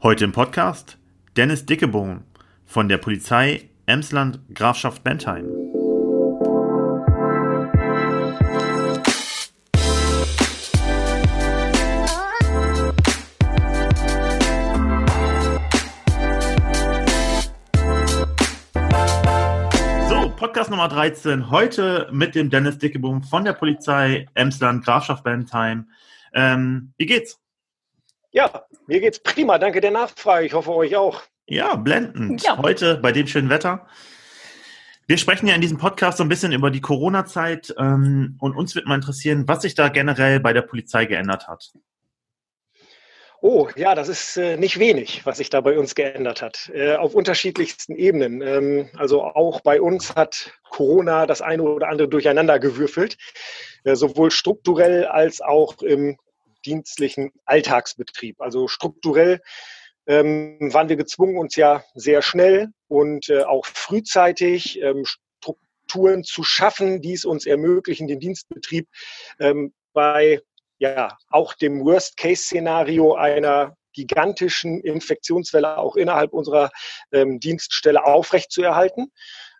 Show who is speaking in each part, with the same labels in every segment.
Speaker 1: Heute im Podcast Dennis Dickebohm von der Polizei Emsland Grafschaft Bentheim. So, Podcast Nummer 13. Heute mit dem Dennis Dickebohm von der Polizei Emsland Grafschaft Bentheim. Ähm, wie geht's?
Speaker 2: Ja, mir geht's prima. Danke der Nachfrage. Ich hoffe euch auch.
Speaker 1: Ja, blendend. Ja. Heute bei dem schönen Wetter. Wir sprechen ja in diesem Podcast so ein bisschen über die Corona-Zeit ähm, und uns wird mal interessieren, was sich da generell bei der Polizei geändert hat.
Speaker 2: Oh, ja, das ist äh, nicht wenig, was sich da bei uns geändert hat, äh, auf unterschiedlichsten Ebenen. Ähm, also auch bei uns hat Corona das eine oder andere durcheinander gewürfelt, äh, sowohl strukturell als auch im dienstlichen Alltagsbetrieb. Also strukturell ähm, waren wir gezwungen, uns ja sehr schnell und äh, auch frühzeitig ähm, Strukturen zu schaffen, die es uns ermöglichen, den Dienstbetrieb ähm, bei ja auch dem Worst-Case-Szenario einer gigantischen Infektionswelle auch innerhalb unserer ähm, Dienststelle aufrechtzuerhalten.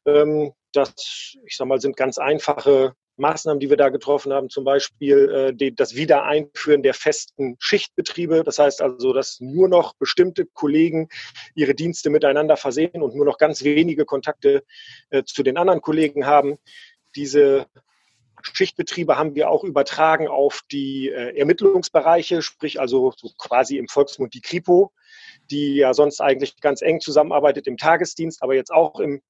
Speaker 2: Ähm, das, ich sag mal, sind ganz einfache Maßnahmen, die wir da getroffen haben, zum Beispiel äh, die, das Wiedereinführen der festen Schichtbetriebe. Das heißt also, dass nur noch bestimmte Kollegen ihre Dienste miteinander versehen und nur noch ganz wenige Kontakte äh, zu den anderen Kollegen haben. Diese Schichtbetriebe haben wir auch übertragen auf die äh, Ermittlungsbereiche, sprich also so quasi im Volksmund die Kripo, die ja sonst eigentlich ganz eng zusammenarbeitet im Tagesdienst, aber jetzt auch im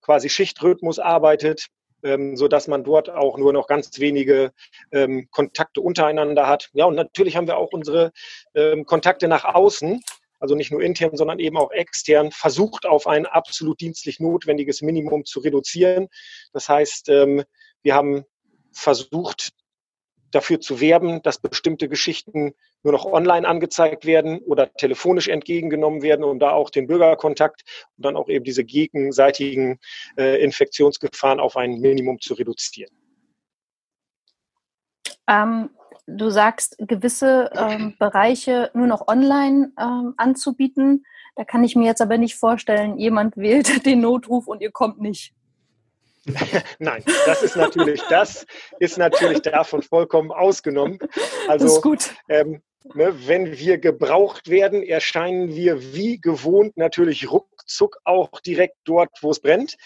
Speaker 2: quasi Schichtrhythmus arbeitet ähm, so dass man dort auch nur noch ganz wenige ähm, Kontakte untereinander hat. Ja, und natürlich haben wir auch unsere ähm, Kontakte nach außen, also nicht nur intern, sondern eben auch extern, versucht auf ein absolut dienstlich notwendiges Minimum zu reduzieren. Das heißt, ähm, wir haben versucht, dafür zu werben, dass bestimmte Geschichten nur noch online angezeigt werden oder telefonisch entgegengenommen werden, um da auch den Bürgerkontakt und dann auch eben diese gegenseitigen äh, Infektionsgefahren auf ein Minimum zu reduzieren.
Speaker 3: Ähm, du sagst, gewisse ähm, Bereiche nur noch online ähm, anzubieten. Da kann ich mir jetzt aber nicht vorstellen, jemand wählt den Notruf und ihr kommt nicht.
Speaker 2: Nein, das ist natürlich, das ist natürlich davon vollkommen ausgenommen. Also. Ähm, ne, wenn wir gebraucht werden, erscheinen wir wie gewohnt natürlich ruckzuck auch direkt dort, wo es brennt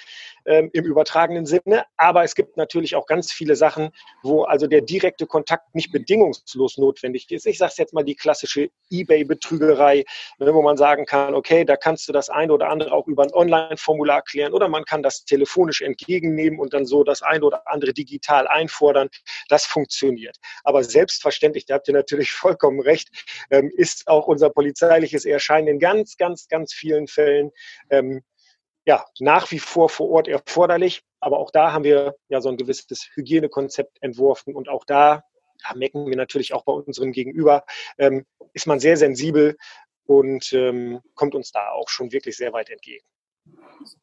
Speaker 2: ähm, im übertragenen Sinne. Aber es gibt natürlich auch ganz viele Sachen, wo also der direkte Kontakt nicht bedingungslos notwendig ist. Ich sage jetzt mal die klassische eBay-Betrügerei, ne, wo man sagen kann, okay, da kannst du das eine oder andere auch über ein Online-Formular klären oder man kann das telefonisch entgegennehmen und dann so das eine oder andere digital einfordern. Das funktioniert. Aber selbstverständlich, da habt ihr natürlich vollkommen recht, ähm, ist auch unser polizeiliches Erscheinen in ganz, ganz, ganz vielen Fällen ähm, ja, nach wie vor vor Ort erforderlich. Aber auch da haben wir ja so ein gewisses Hygienekonzept entworfen und auch da ja, mecken wir natürlich auch bei unserem Gegenüber, ähm, ist man sehr sensibel und ähm, kommt uns da auch schon wirklich sehr weit entgegen.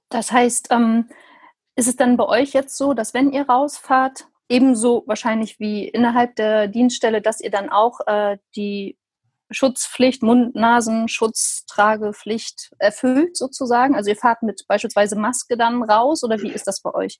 Speaker 3: Das heißt, ähm, ist es dann bei euch jetzt so, dass wenn ihr rausfahrt, ebenso wahrscheinlich wie innerhalb der Dienststelle, dass ihr dann auch äh, die Schutzpflicht, Mund-Nasen-Schutztragepflicht erfüllt sozusagen? Also ihr fahrt mit beispielsweise Maske dann raus oder wie ist das bei euch?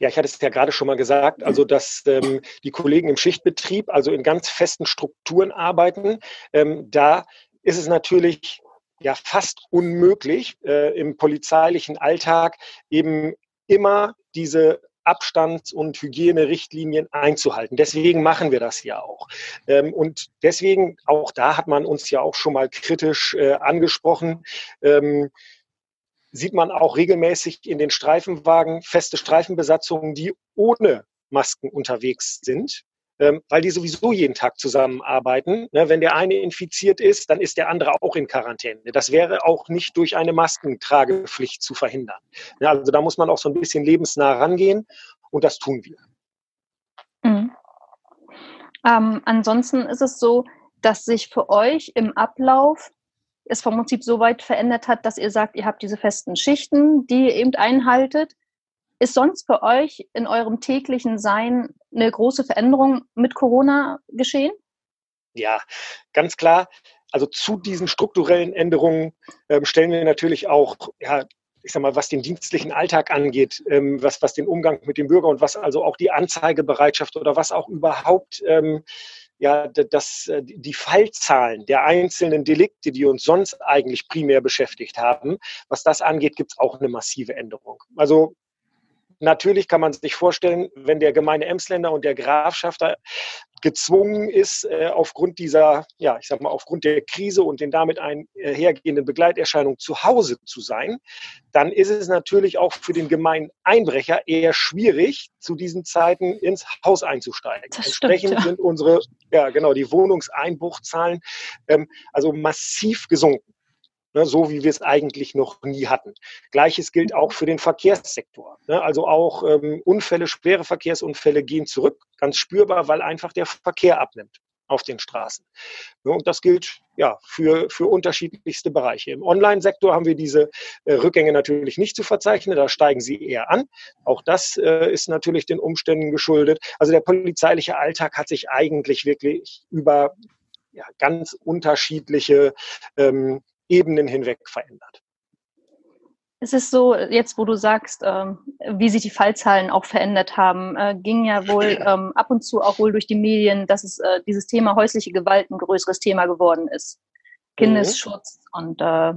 Speaker 2: Ja, ich hatte es ja gerade schon mal gesagt, also dass ähm, die Kollegen im Schichtbetrieb also in ganz festen Strukturen arbeiten. Ähm, da ist es natürlich ja fast unmöglich, äh, im polizeilichen Alltag eben immer diese Abstands- und Hygienerichtlinien einzuhalten. Deswegen machen wir das ja auch. Ähm, und deswegen, auch da hat man uns ja auch schon mal kritisch äh, angesprochen, ähm, sieht man auch regelmäßig in den Streifenwagen feste Streifenbesatzungen, die ohne Masken unterwegs sind ähm, weil die sowieso jeden Tag zusammenarbeiten. Ne, wenn der eine infiziert ist, dann ist der andere auch in Quarantäne. Das wäre auch nicht durch eine Maskentragepflicht zu verhindern. Also da muss man auch so ein bisschen lebensnah rangehen und das tun wir.
Speaker 3: Mhm. Ähm, ansonsten ist es so, dass sich für euch im Ablauf es vom Prinzip so weit verändert hat, dass ihr sagt, ihr habt diese festen Schichten, die ihr eben einhaltet. Ist sonst bei euch in eurem täglichen Sein eine große Veränderung mit Corona geschehen?
Speaker 2: Ja, ganz klar. also zu diesen strukturellen Änderungen ähm, stellen wir natürlich auch ja, ich sag mal, was den dienstlichen Alltag angeht, ähm, was, was den Umgang mit dem Bürger und was also auch die Anzeigebereitschaft oder was auch überhaupt ähm, ja, das, äh, die Fallzahlen der einzelnen Delikte, die uns sonst eigentlich primär beschäftigt haben, was das angeht, gibt es auch eine massive Änderung. Also Natürlich kann man sich vorstellen, wenn der gemeine Emsländer und der Grafschafter gezwungen ist, äh, aufgrund dieser, ja, ich sag mal, aufgrund der Krise und den damit einhergehenden Begleiterscheinungen zu Hause zu sein, dann ist es natürlich auch für den gemeinen Einbrecher eher schwierig, zu diesen Zeiten ins Haus einzusteigen. Das Entsprechend stimmt, ja. sind unsere, ja, genau, die Wohnungseinbruchzahlen ähm, also massiv gesunken ne, so wie wir es eigentlich noch nie hatten. Gleiches gilt auch für den Verkehrssektor. Ne, also auch ähm, Unfälle, schwere Verkehrsunfälle gehen zurück, ganz spürbar, weil einfach der Verkehr abnimmt auf den Straßen. Ne, und das gilt ja für, für unterschiedlichste Bereiche. Im Online-Sektor haben wir diese äh, Rückgänge natürlich nicht zu verzeichnen, da steigen sie eher an. Auch das äh, ist natürlich den Umständen geschuldet. Also der polizeiliche Alltag hat sich eigentlich wirklich über ja, ganz unterschiedliche ähm, Ebenen hinweg verändert.
Speaker 3: Es ist so, jetzt wo du sagst, ähm, wie sich die Fallzahlen auch verändert haben, äh, ging ja wohl ähm, ab und zu auch wohl durch die Medien, dass es äh, dieses Thema häusliche Gewalt ein größeres Thema geworden ist. Kindesschutz mhm. und äh,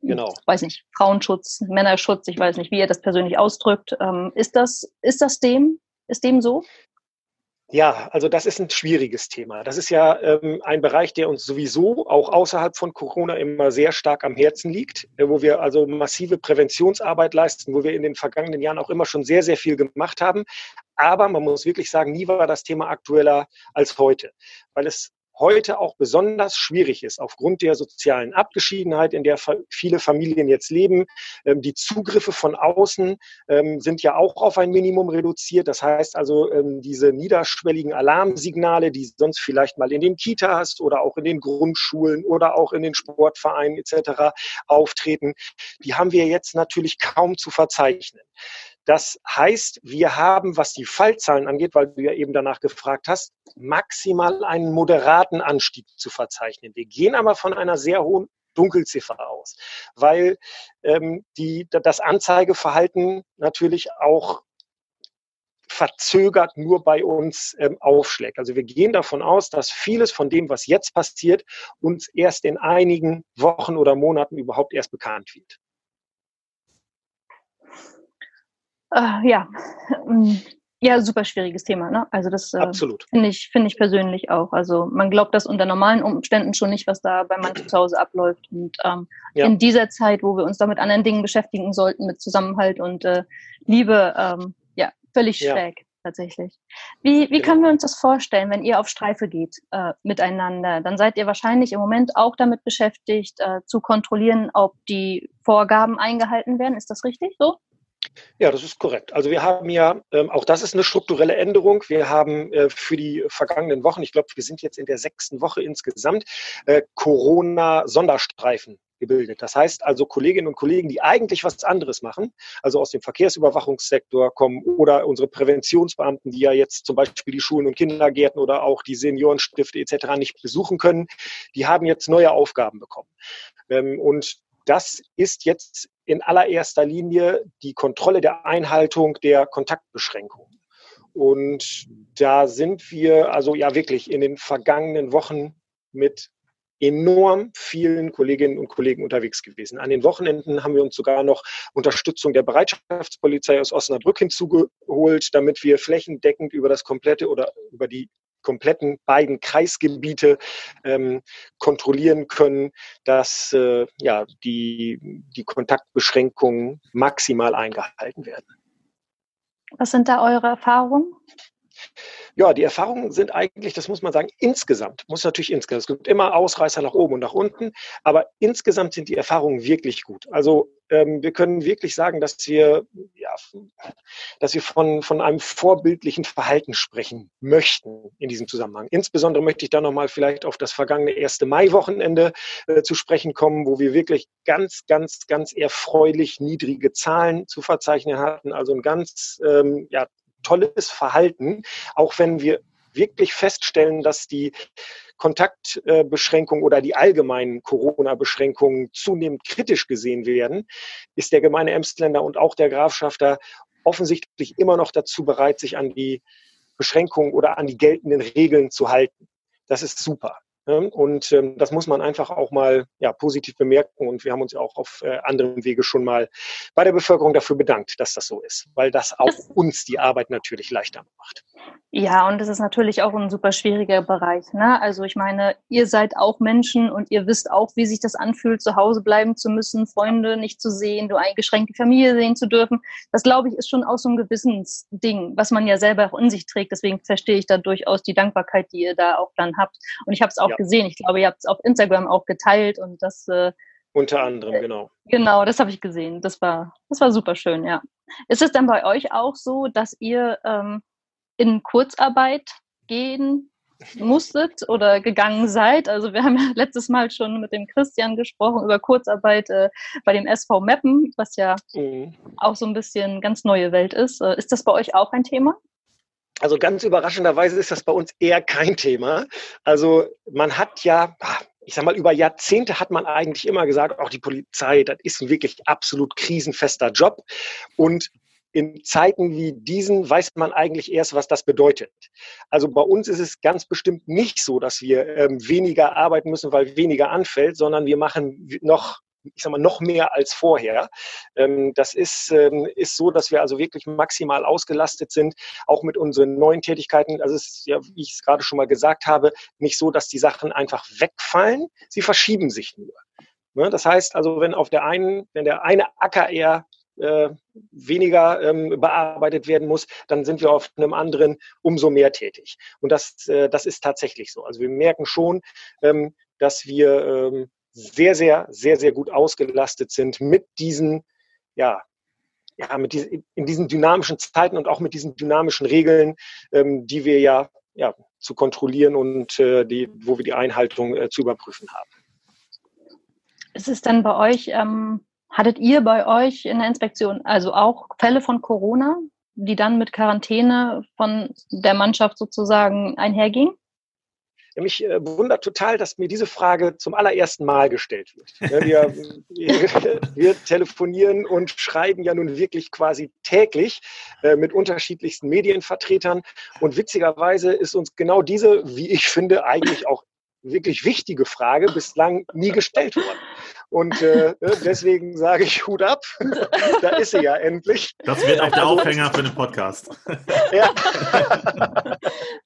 Speaker 3: genau. weiß nicht, Frauenschutz, Männerschutz, ich weiß nicht, wie ihr das persönlich ausdrückt. Ähm, ist das, ist das dem? Ist dem so?
Speaker 2: Ja, also das ist ein schwieriges Thema. Das ist ja ähm, ein Bereich, der uns sowieso auch außerhalb von Corona immer sehr stark am Herzen liegt, äh, wo wir also massive Präventionsarbeit leisten, wo wir in den vergangenen Jahren auch immer schon sehr, sehr viel gemacht haben. Aber man muss wirklich sagen, nie war das Thema aktueller als heute, weil es heute auch besonders schwierig ist, aufgrund der sozialen Abgeschiedenheit, in der viele Familien jetzt leben. Ähm, die Zugriffe von außen ähm, sind ja auch auf ein Minimum reduziert. Das heißt also, ähm, diese niederschwelligen Alarmsignale, die sonst vielleicht mal in den Kitas oder auch in den Grundschulen oder auch in den Sportvereinen etc. auftreten, die haben wir jetzt natürlich kaum zu verzeichnen. Das heißt, wir haben, was die Fallzahlen angeht, weil du ja eben danach gefragt hast, maximal einen moderaten Anstieg zu verzeichnen. Wir gehen aber von einer sehr hohen Dunkelziffer aus, weil ähm, die, das Anzeigeverhalten natürlich auch verzögert nur bei uns ähm, aufschlägt. Also wir gehen davon aus, dass vieles von dem, was jetzt passiert, uns erst in einigen Wochen oder Monaten überhaupt erst bekannt wird.
Speaker 3: Äh, ja, mm, ja, super schwieriges Thema. Ne? Also das äh, finde ich, finde ich persönlich auch. Also man glaubt das unter normalen Umständen schon nicht, was da bei manchen zu Hause abläuft. Und ähm, ja. in dieser Zeit, wo wir uns da mit anderen Dingen beschäftigen sollten, mit Zusammenhalt und äh, Liebe, ähm, ja, völlig ja. schräg tatsächlich. Wie, wie genau. können wir uns das vorstellen, wenn ihr auf Streife geht äh, miteinander? Dann seid ihr wahrscheinlich im Moment auch damit beschäftigt, äh, zu kontrollieren, ob die Vorgaben eingehalten werden. Ist das richtig so?
Speaker 2: Ja, das ist korrekt. Also wir haben ja, ähm, auch das ist eine strukturelle Änderung. Wir haben äh, für die vergangenen Wochen, ich glaube, wir sind jetzt in der sechsten Woche insgesamt, äh, Corona-Sonderstreifen gebildet. Das heißt also Kolleginnen und Kollegen, die eigentlich was anderes machen, also aus dem Verkehrsüberwachungssektor kommen oder unsere Präventionsbeamten, die ja jetzt zum Beispiel die Schulen und Kindergärten oder auch die Seniorenstifte etc. nicht besuchen können, die haben jetzt neue Aufgaben bekommen. Ähm, und das ist jetzt in allererster Linie die Kontrolle der Einhaltung der Kontaktbeschränkungen. Und da sind wir also ja wirklich in den vergangenen Wochen mit enorm vielen Kolleginnen und Kollegen unterwegs gewesen. An den Wochenenden haben wir uns sogar noch Unterstützung der Bereitschaftspolizei aus Osnabrück hinzugeholt, damit wir flächendeckend über das komplette oder über die kompletten beiden Kreisgebiete ähm, kontrollieren können, dass äh, ja, die, die Kontaktbeschränkungen maximal eingehalten werden.
Speaker 3: Was sind da eure Erfahrungen?
Speaker 2: Ja, die Erfahrungen sind eigentlich, das muss man sagen, insgesamt, muss natürlich insgesamt, es gibt immer Ausreißer nach oben und nach unten, aber insgesamt sind die Erfahrungen wirklich gut. Also ähm, wir können wirklich sagen, dass wir, ja, dass wir von, von einem vorbildlichen Verhalten sprechen möchten in diesem Zusammenhang. Insbesondere möchte ich da nochmal vielleicht auf das vergangene 1. Mai-Wochenende äh, zu sprechen kommen, wo wir wirklich ganz, ganz, ganz erfreulich niedrige Zahlen zu verzeichnen hatten. Also ein ganz ähm, ja, tolles Verhalten, auch wenn wir wirklich feststellen, dass die Kontaktbeschränkungen oder die allgemeinen Corona-Beschränkungen zunehmend kritisch gesehen werden, ist der gemeine Emsländer und auch der Grafschafter offensichtlich immer noch dazu bereit, sich an die Beschränkungen oder an die geltenden Regeln zu halten. Das ist super. Und ähm, das muss man einfach auch mal ja, positiv bemerken. Und wir haben uns ja auch auf äh, anderem Wege schon mal bei der Bevölkerung dafür bedankt, dass das so ist, weil das auch uns die Arbeit natürlich leichter macht.
Speaker 3: Ja, und es ist natürlich auch ein super schwieriger Bereich. Ne? Also ich meine, ihr seid auch Menschen und ihr wisst auch, wie sich das anfühlt, zu Hause bleiben zu müssen, Freunde nicht zu sehen, nur eingeschränkte Familie sehen zu dürfen. Das, glaube ich, ist schon auch so ein Gewissensding, was man ja selber auch in sich trägt. Deswegen verstehe ich da durchaus die Dankbarkeit, die ihr da auch dann habt. Und ich habe es auch ja. gesehen. Ich glaube, ihr habt es auf Instagram auch geteilt und das äh,
Speaker 2: unter anderem, genau.
Speaker 3: Genau, das habe ich gesehen. Das war, das war super schön, ja. Ist es dann bei euch auch so, dass ihr ähm, in Kurzarbeit gehen musstet oder gegangen seid. Also wir haben ja letztes Mal schon mit dem Christian gesprochen über Kurzarbeit äh, bei dem SV Meppen, was ja mhm. auch so ein bisschen ganz neue Welt ist. Äh, ist das bei euch auch ein Thema?
Speaker 2: Also ganz überraschenderweise ist das bei uns eher kein Thema. Also man hat ja, ah, ich sag mal, über Jahrzehnte hat man eigentlich immer gesagt, auch die Polizei, das ist ein wirklich absolut krisenfester Job. Und in Zeiten wie diesen weiß man eigentlich erst, was das bedeutet. Also bei uns ist es ganz bestimmt nicht so, dass wir ähm, weniger arbeiten müssen, weil weniger anfällt, sondern wir machen noch ich sag mal, noch mehr als vorher. Ähm, das ist, ähm, ist so, dass wir also wirklich maximal ausgelastet sind, auch mit unseren neuen Tätigkeiten. Also es ist ja, wie ich es gerade schon mal gesagt habe, nicht so, dass die Sachen einfach wegfallen, sie verschieben sich nur. Ne, das heißt also, wenn auf der einen, wenn der eine Acker eher äh, weniger ähm, bearbeitet werden muss, dann sind wir auf einem anderen umso mehr tätig. Und das, äh, das ist tatsächlich so. Also wir merken schon, ähm, dass wir ähm, sehr, sehr, sehr, sehr gut ausgelastet sind mit diesen, ja, ja, mit diesen, in diesen dynamischen Zeiten und auch mit diesen dynamischen Regeln, ähm, die wir ja, ja zu kontrollieren und äh, die, wo wir die Einhaltung äh, zu überprüfen haben.
Speaker 3: Ist es dann bei euch ähm, Hattet ihr bei euch in der Inspektion also auch Fälle von Corona, die dann mit Quarantäne von der Mannschaft sozusagen einhergingen?
Speaker 2: Ja, mich äh, wundert total, dass mir diese Frage zum allerersten Mal gestellt wird. Ja, wir, wir, telefonieren und schreiben ja nun wirklich quasi täglich äh, mit unterschiedlichsten Medienvertretern. Und witzigerweise ist uns genau diese, wie ich finde, eigentlich auch wirklich wichtige Frage bislang nie gestellt worden. Und äh, ne, deswegen sage ich Hut ab. da ist sie ja endlich.
Speaker 1: Das wird auch der also, Aufhänger für den Podcast. ja.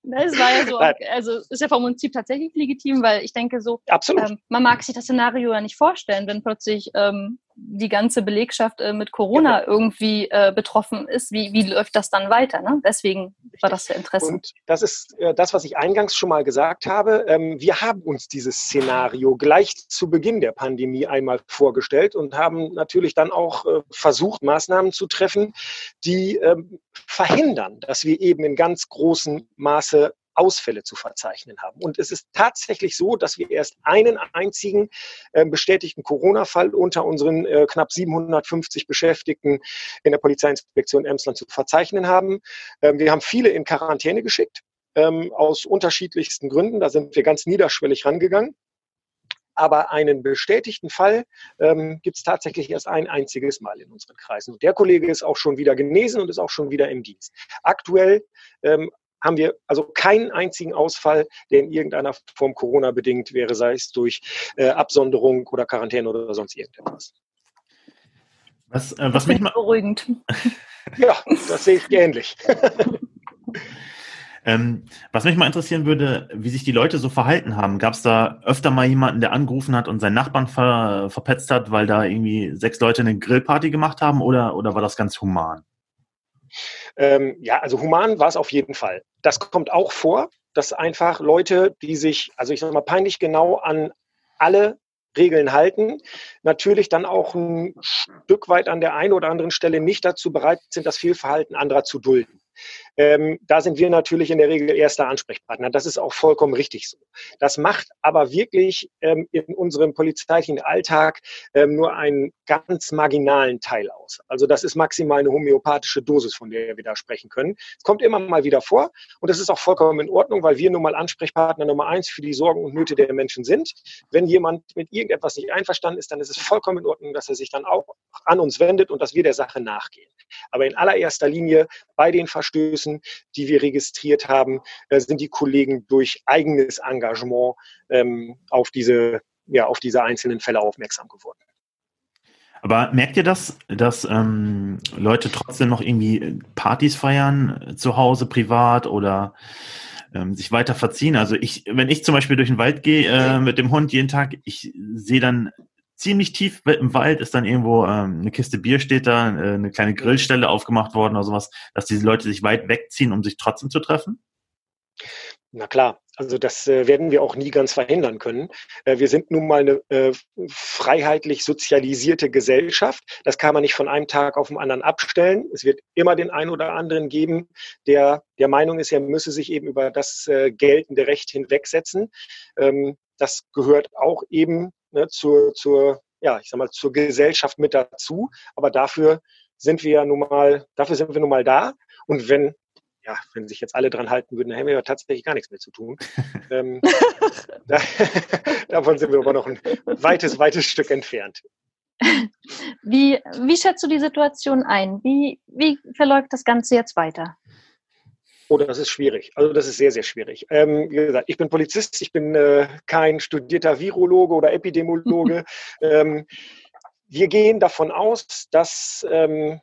Speaker 3: Das war ja so, also ist ja vom Prinzip tatsächlich legitim, weil ich denke so, Absolut. Ähm, man mag sich das Szenario ja nicht vorstellen, wenn plötzlich ähm, die ganze Belegschaft äh, mit Corona genau. irgendwie äh, betroffen ist, wie, wie läuft das dann weiter? Ne? Deswegen war das der Interesse.
Speaker 2: Und das ist äh, das, was ich eingangs schon mal gesagt habe. Ähm, wir haben uns dieses Szenario gleich zu Beginn der Pandemie einmal vorgestellt und haben natürlich dann auch äh, versucht, Maßnahmen zu treffen, die ähm, verhindern, dass wir eben in ganz großem Maße Ausfälle zu verzeichnen haben. Und es ist tatsächlich so, dass wir erst einen einzigen äh, bestätigten Corona-Fall unter unseren äh, knapp 750 Beschäftigten in der Polizeiinspektion Emsland zu verzeichnen haben. Ähm, wir haben viele in Quarantäne geschickt, ähm, aus unterschiedlichsten Gründen. Da sind wir ganz niederschwellig rangegangen. Aber einen bestätigten Fall ähm, gibt es tatsächlich erst ein einziges Mal in unseren Kreisen. Und der Kollege ist auch schon wieder genesen und ist auch schon wieder im Dienst. Aktuell ähm, haben wir also keinen einzigen Ausfall, der in irgendeiner Form Corona bedingt wäre, sei es durch äh, Absonderung oder Quarantäne oder sonst irgendetwas.
Speaker 3: Was, äh, was mich mal beruhigend.
Speaker 2: ja, das sehe ich ähnlich.
Speaker 1: ähm, was mich mal interessieren würde, wie sich die Leute so verhalten haben. Gab es da öfter mal jemanden, der angerufen hat und seinen Nachbarn ver, verpetzt hat, weil da irgendwie sechs Leute eine Grillparty gemacht haben oder, oder war das ganz human?
Speaker 2: Ähm, ja, also human war es auf jeden Fall. Das kommt auch vor, dass einfach Leute, die sich, also ich sage mal, peinlich genau an alle Regeln halten, natürlich dann auch ein Stück weit an der einen oder anderen Stelle nicht dazu bereit sind, das Fehlverhalten anderer zu dulden. Ähm, da sind wir natürlich in der Regel erster Ansprechpartner. Das ist auch vollkommen richtig so. Das macht aber wirklich ähm, in unserem polizeilichen Alltag ähm, nur einen ganz marginalen Teil aus. Also das ist maximal eine homöopathische Dosis, von der wir da sprechen können. Es kommt immer mal wieder vor und das ist auch vollkommen in Ordnung, weil wir nun mal Ansprechpartner Nummer eins für die Sorgen und Nöte der Menschen sind. Wenn jemand mit irgendetwas nicht einverstanden ist, dann ist es vollkommen in Ordnung, dass er sich dann auch an uns wendet und dass wir der Sache nachgehen. Aber in allererster Linie bei den Verstößen, die wir registriert haben, äh, sind die Kollegen durch eigenes Engagement ähm, auf diese ja, auf diese einzelnen Fälle aufmerksam geworden.
Speaker 1: Aber merkt ihr das, dass ähm, Leute trotzdem noch irgendwie Partys feiern, äh, zu Hause, privat oder ähm, sich weiter verziehen? Also ich, wenn ich zum Beispiel durch den Wald gehe äh, mit dem Hund jeden Tag, ich sehe dann ziemlich tief im Wald ist dann irgendwo ähm, eine Kiste Bier steht da, äh, eine kleine Grillstelle aufgemacht worden oder sowas, dass diese Leute sich weit wegziehen, um sich trotzdem zu treffen?
Speaker 2: Na klar, also das äh, werden wir auch nie ganz verhindern können. Äh, wir sind nun mal eine äh, freiheitlich sozialisierte Gesellschaft. Das kann man nicht von einem Tag auf den anderen abstellen. Es wird immer den einen oder anderen geben, der der Meinung ist, er müsse sich eben über das äh, geltende Recht hinwegsetzen. Ähm, das gehört auch eben ne, zur, zur, ja, ich sag mal, zur Gesellschaft mit dazu. Aber dafür sind wir ja nun mal, dafür sind wir nun mal da. Und wenn ja, wenn sich jetzt alle dran halten würden, dann hätten wir ja tatsächlich gar nichts mehr zu tun. ähm, da, davon sind wir aber noch ein weites, weites Stück entfernt.
Speaker 3: Wie, wie schätzt du die Situation ein? Wie, wie verläuft das Ganze jetzt weiter?
Speaker 2: Oh, das ist schwierig. Also das ist sehr, sehr schwierig. Ähm, wie gesagt, ich bin Polizist, ich bin äh, kein studierter Virologe oder Epidemiologe. ähm, wir gehen davon aus, dass ähm,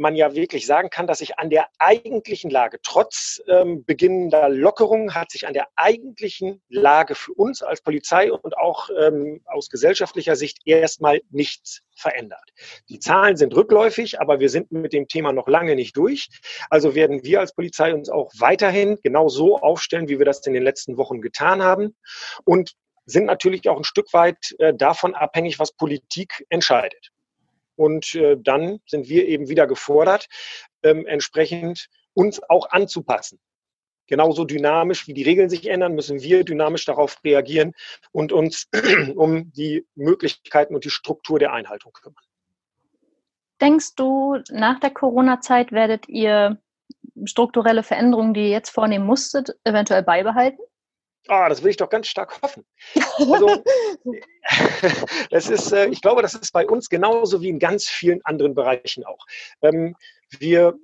Speaker 2: man ja wirklich sagen kann, dass sich an der eigentlichen Lage, trotz ähm, beginnender Lockerungen, hat sich an der eigentlichen Lage für uns als Polizei und auch ähm, aus gesellschaftlicher Sicht erstmal nichts verändert. Die Zahlen sind rückläufig, aber wir sind mit dem Thema noch lange nicht durch. Also werden wir als Polizei uns auch weiterhin genau so aufstellen, wie wir das in den letzten Wochen getan haben und sind natürlich auch ein Stück weit äh, davon abhängig, was Politik entscheidet. Und äh, dann sind wir eben wieder gefordert, ähm, entsprechend uns auch anzupassen. Genauso dynamisch wie die Regeln sich ändern, müssen wir dynamisch darauf reagieren und uns um die Möglichkeiten und die Struktur der Einhaltung kümmern.
Speaker 3: Denkst du, nach der Corona-Zeit werdet ihr strukturelle Veränderungen, die ihr jetzt vornehmen musstet, eventuell beibehalten?
Speaker 2: Ah, das will ich doch ganz stark hoffen. Also, das ist, äh, ich glaube, das ist bei uns genauso wie in ganz vielen anderen Bereichen auch. Ähm, wir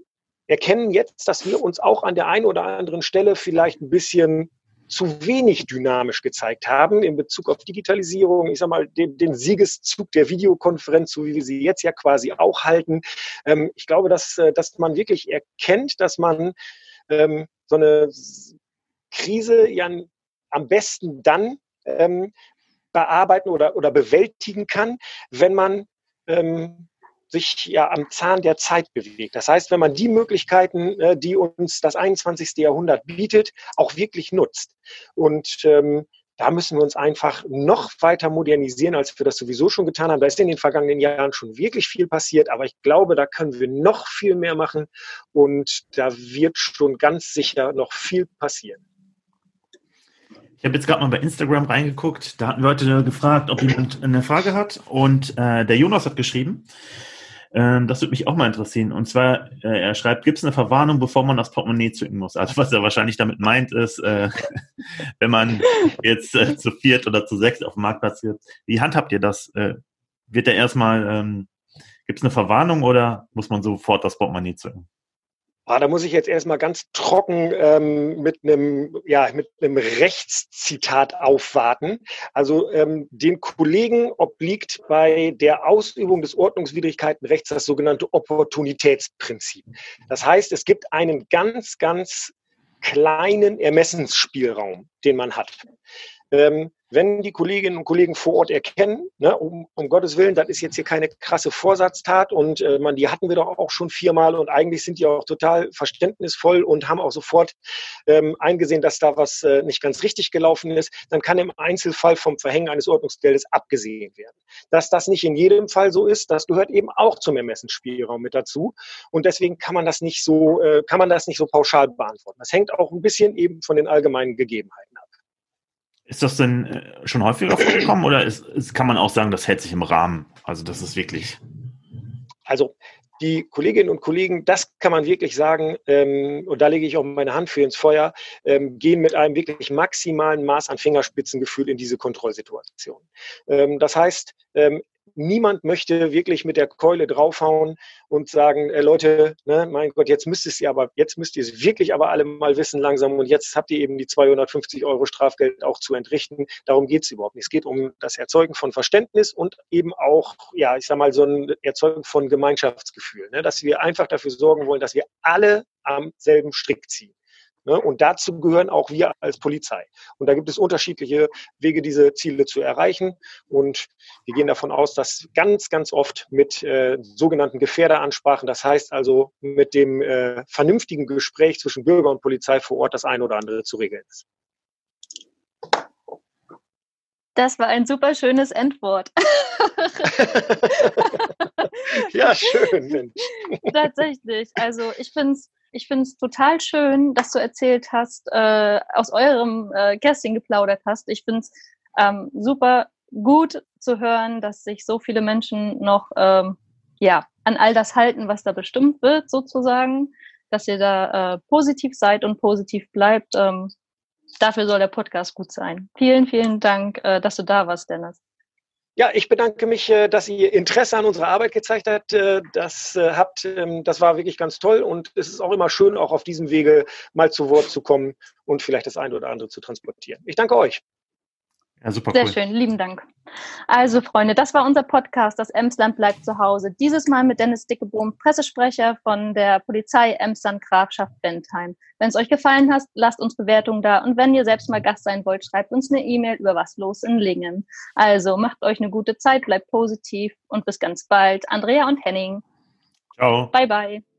Speaker 2: erkennen jetzt, dass wir uns auch an der einen oder anderen Stelle vielleicht ein bisschen zu wenig dynamisch gezeigt haben in Bezug auf Digitalisierung, ich sag mal, den, den Siegeszug der Videokonferenz, so wie wir sie jetzt ja quasi auch halten. Ähm, ich glaube, dass, äh, dass man wirklich erkennt, dass man ähm, so eine Krise ja am besten dann ähm, bearbeiten oder, oder bewältigen kann, wenn man ähm, sich ja am Zahn der Zeit bewegt. Das heißt, wenn man die Möglichkeiten, äh, die uns das 21. Jahrhundert bietet, auch wirklich nutzt. Und ähm, da müssen wir uns einfach noch weiter modernisieren, als wir das sowieso schon getan haben. Da ist in den vergangenen Jahren schon wirklich viel passiert, aber ich glaube, da können wir noch viel mehr machen und da wird schon ganz sicher noch viel passieren.
Speaker 1: Ich habe jetzt gerade mal bei Instagram reingeguckt. Da hatten Leute gefragt, ob jemand eine Frage hat. Und äh, der Jonas hat geschrieben, äh, das würde mich auch mal interessieren. Und zwar, äh, er schreibt, gibt es eine Verwarnung, bevor man das Portemonnaie zücken muss? Also was er wahrscheinlich damit meint, ist, äh, wenn man jetzt äh, zu viert oder zu sechs auf dem Marktplatz geht, wie handhabt ihr das? Äh, wird er erstmal, ähm, gibt es eine Verwarnung oder muss man sofort das Portemonnaie zücken?
Speaker 2: Ah, da muss ich jetzt erstmal ganz trocken ähm, mit einem ja, mit einem Rechtszitat aufwarten. Also ähm, den Kollegen obliegt bei der Ausübung des Ordnungswidrigkeitenrechts das sogenannte Opportunitätsprinzip. Das heißt, es gibt einen ganz, ganz kleinen Ermessensspielraum, den man hat. Ähm, wenn die Kolleginnen und Kollegen vor Ort erkennen, ne, um, um Gottes Willen, das ist jetzt hier keine krasse Vorsatztat und äh, man, die hatten wir doch auch schon viermal und eigentlich sind die auch total verständnisvoll und haben auch sofort ähm, eingesehen, dass da was äh, nicht ganz richtig gelaufen ist, dann kann im Einzelfall vom Verhängen eines Ordnungsgeldes abgesehen werden. Dass das nicht in jedem Fall so ist, das gehört eben auch zum Ermessensspielraum mit dazu und deswegen kann man das nicht so, äh, kann man das nicht so pauschal beantworten. Das hängt auch ein bisschen eben von den allgemeinen Gegebenheiten ab.
Speaker 1: Ist das denn äh, schon häufiger vorgekommen oder ist, ist, kann man auch sagen, das hält sich im Rahmen? Also das ist wirklich.
Speaker 2: Also die Kolleginnen und Kollegen, das kann man wirklich sagen, ähm, und da lege ich auch meine Hand für ins Feuer, ähm, gehen mit einem wirklich maximalen Maß an Fingerspitzengefühl in diese Kontrollsituation. Ähm, das heißt, ähm, niemand möchte wirklich mit der Keule draufhauen und sagen, äh, Leute, ne, mein Gott, jetzt müsst ihr aber, jetzt müsst ihr es wirklich aber alle mal wissen langsam und jetzt habt ihr eben die 250 Euro Strafgeld auch zu entrichten. Darum geht es überhaupt nicht. Es geht um das Erzeugen von Verständnis und eben auch, ja, ich sag mal, so ein Erzeugen von Gemeinschaftsgefühl, ne, dass wir einfach dafür sorgen wollen, dass wir alle am selben Strick ziehen. Ne? Und dazu gehören auch wir als Polizei. Und da gibt es unterschiedliche Wege, diese Ziele zu erreichen. Und wir gehen davon aus, dass ganz, ganz oft mit äh, sogenannten Gefährderansprachen, das heißt also mit dem äh, vernünftigen Gespräch zwischen Bürger und Polizei vor Ort das eine oder andere zu regeln ist.
Speaker 3: Das war ein super schönes Endwort.
Speaker 2: ja, schön, Mensch.
Speaker 3: Tatsächlich. Also ich finde es ich finde es total schön, dass du erzählt hast, äh, aus eurem äh, Casting geplaudert hast. Ich finde es ähm, super gut zu hören, dass sich so viele Menschen noch ähm, ja, an all das halten, was da bestimmt wird, sozusagen, dass ihr da äh, positiv seid und positiv bleibt. Ähm, dafür soll der Podcast gut sein. Vielen, vielen Dank, äh, dass du da warst, Dennis.
Speaker 2: Ja, ich bedanke mich, äh, dass ihr Interesse an unserer Arbeit gezeigt habt. Äh, das äh, habt, ähm, das war wirklich ganz toll und es ist auch immer schön, auch auf diesem Wege mal zu Wort zu kommen und vielleicht das eine oder andere zu transportieren. Ich danke euch.
Speaker 3: Ja, super Sehr cool. schön, lieben Dank. Also, Freunde, das war unser Podcast, das Emsland bleibt zu Hause. Dieses Mal mit Dennis Dickebohm, Pressesprecher von der Polizei Emsland Grafschaft Bentheim. Wenn es euch gefallen hat, lasst uns Bewertungen da und wenn ihr selbst mal Gast sein wollt, schreibt uns eine E-Mail über was los in Lingen. Also, macht euch eine gute Zeit, bleibt positiv und bis ganz bald. Andrea und Henning.
Speaker 1: Ciao.
Speaker 3: Bye, bye.